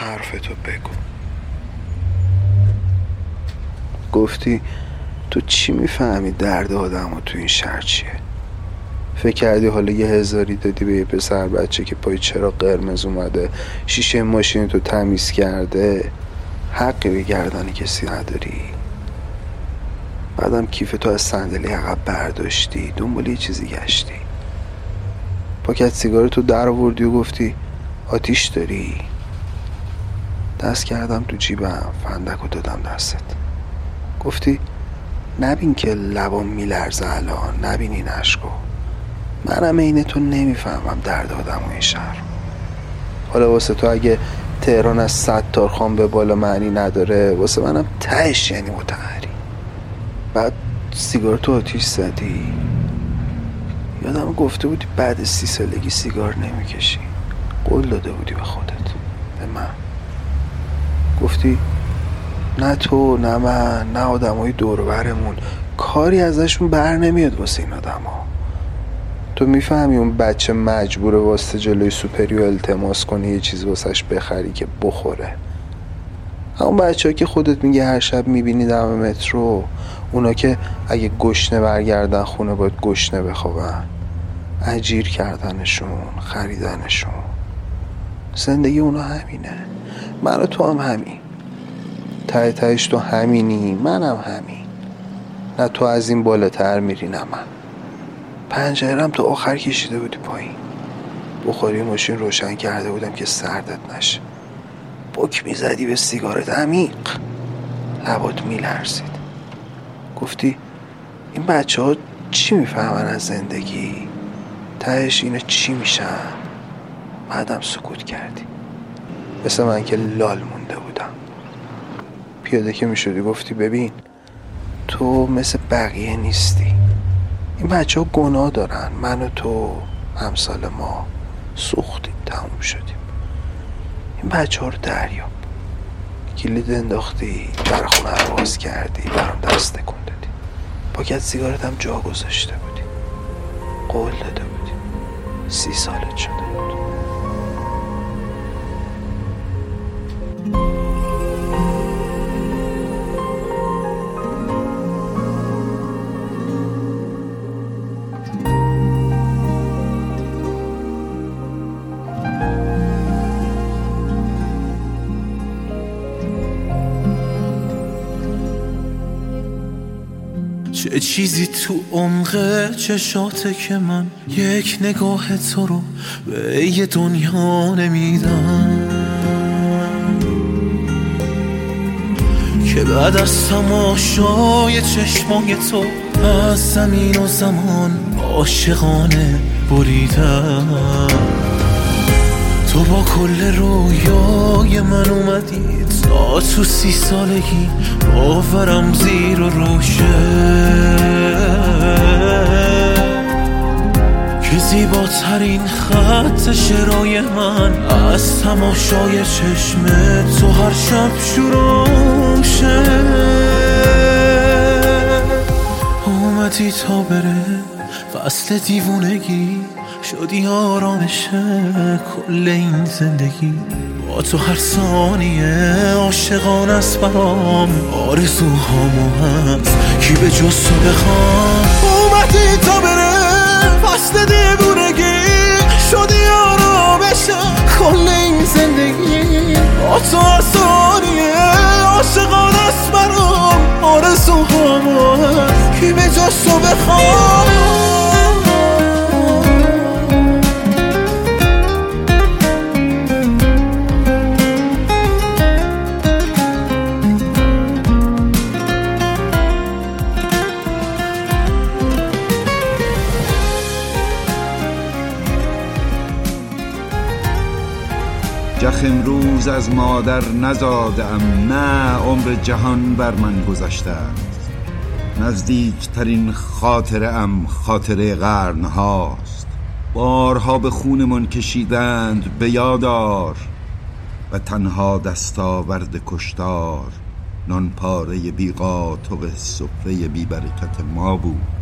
حرفتو بگو. گفتی تو چی می‌فهمی درد آدم تو این شهر چیه؟ فکر کردی حالا یه هزاری دادی به یه پسر بچه که پای چرا قرمز اومده شیشه ماشین تو تمیز کرده؟ حقی به گردن کسی نداری؟ بعدم کیف تو از صندلی عقب برداشتی دنبال یه چیزی گشتی. پاکت سیگار تو در آوردی و گفتی آتیش داری؟ دست کردم تو جیبم فندک و دادم دستت. گفتی نبین که لبام میلرزه الان نبین این منم عین تو نمی‌فهمم درد آدم و این شهر. حالا واسه تو اگه تهران از ستار خان به بالا معنی نداره واسه منم تهش یعنی متحری. بعد سیگار تو آتیش زدی. یادم گفته بودی بعد سی سالگی سیگار نمی‌کشی. قول داده بودی به خودت به من. گفتی نه تو نه من نه آدمای دورورمون. کاری ازشون بر نمیاد واسه این آدما. تو می‌فهمی اون بچه مجبور واسه جلوی سوپریو التماس کنی یه چیز واسش بخری که بخوره. همون بچه که خودت میگه هر شب می‌بینی دم مترو اونا که اگه گشنه برگردن خونه باید گشنه بخوابن. اجیر کردنشون خریدنشون. زندگی اونا همینه. من و تو هم همین. ته تهش تو همینی منم همین. نه تو از این بالاتر میری نه من. پنجرم تو آخر کشیده بودی پایین. بخاری ماشین روشن کرده بودم که سردت نشه. بک می‌زدی به سیگارت عمیق. لبات میلرزید. گفتی این بچه ها چی می‌فهمن از زندگی؟ تهش اینا چی میشن؟ بعدم سکوت کردی. مثل من که لال مونده بودم. پیاده که می‌شدی گفتی ببین تو مثل بقیه نیستی. این بچه ها گناه دارن. من و تو همسال ما سوختیم تموم شدیم. این بچه ها رو دریاب کلید انداختی در خونه رو باز کردی برام دست کن دادی. پاکت سیگارت هم جا گذاشته بودی. قول داده بودی. سی سالت شده بود. چه چیزی تو عمق چشاته که من یک نگاه تو رو به یه دنیا نمیدم. که بعد از تماشای چشمای تو از زمین و زمان عاشقانه بریدم. تو با کل رویای من اومدی. تا تو سی سالگی باورم زیر و روشه. که زیباترین خط شرای من از تماشای چشم تو هر شب شروع شه اومدی تا بره فصل دیوونگی. شدی آرامشه کل این زندگی؟ با تو هر ثانیه عاشقان است برام آرزوهامو هست کی به جز تو بخوام؟ اومدی تا بره فصل دیوونگی. شدی آرامشه کل این زندگی. با تو هر ثانیه عاشقان است برام آرزوهامو هست کی به جز تو بخوام؟ جخ امروز از مادر نزادم نه عمر جهان بر من گذشته نزدیکترین خاطره ام خاطره قرن هاست بارها به خونمان کشیدند به یادار و تنها دستاورد کشتار نان پاره بی قاطق سفره بی برکت ما بود.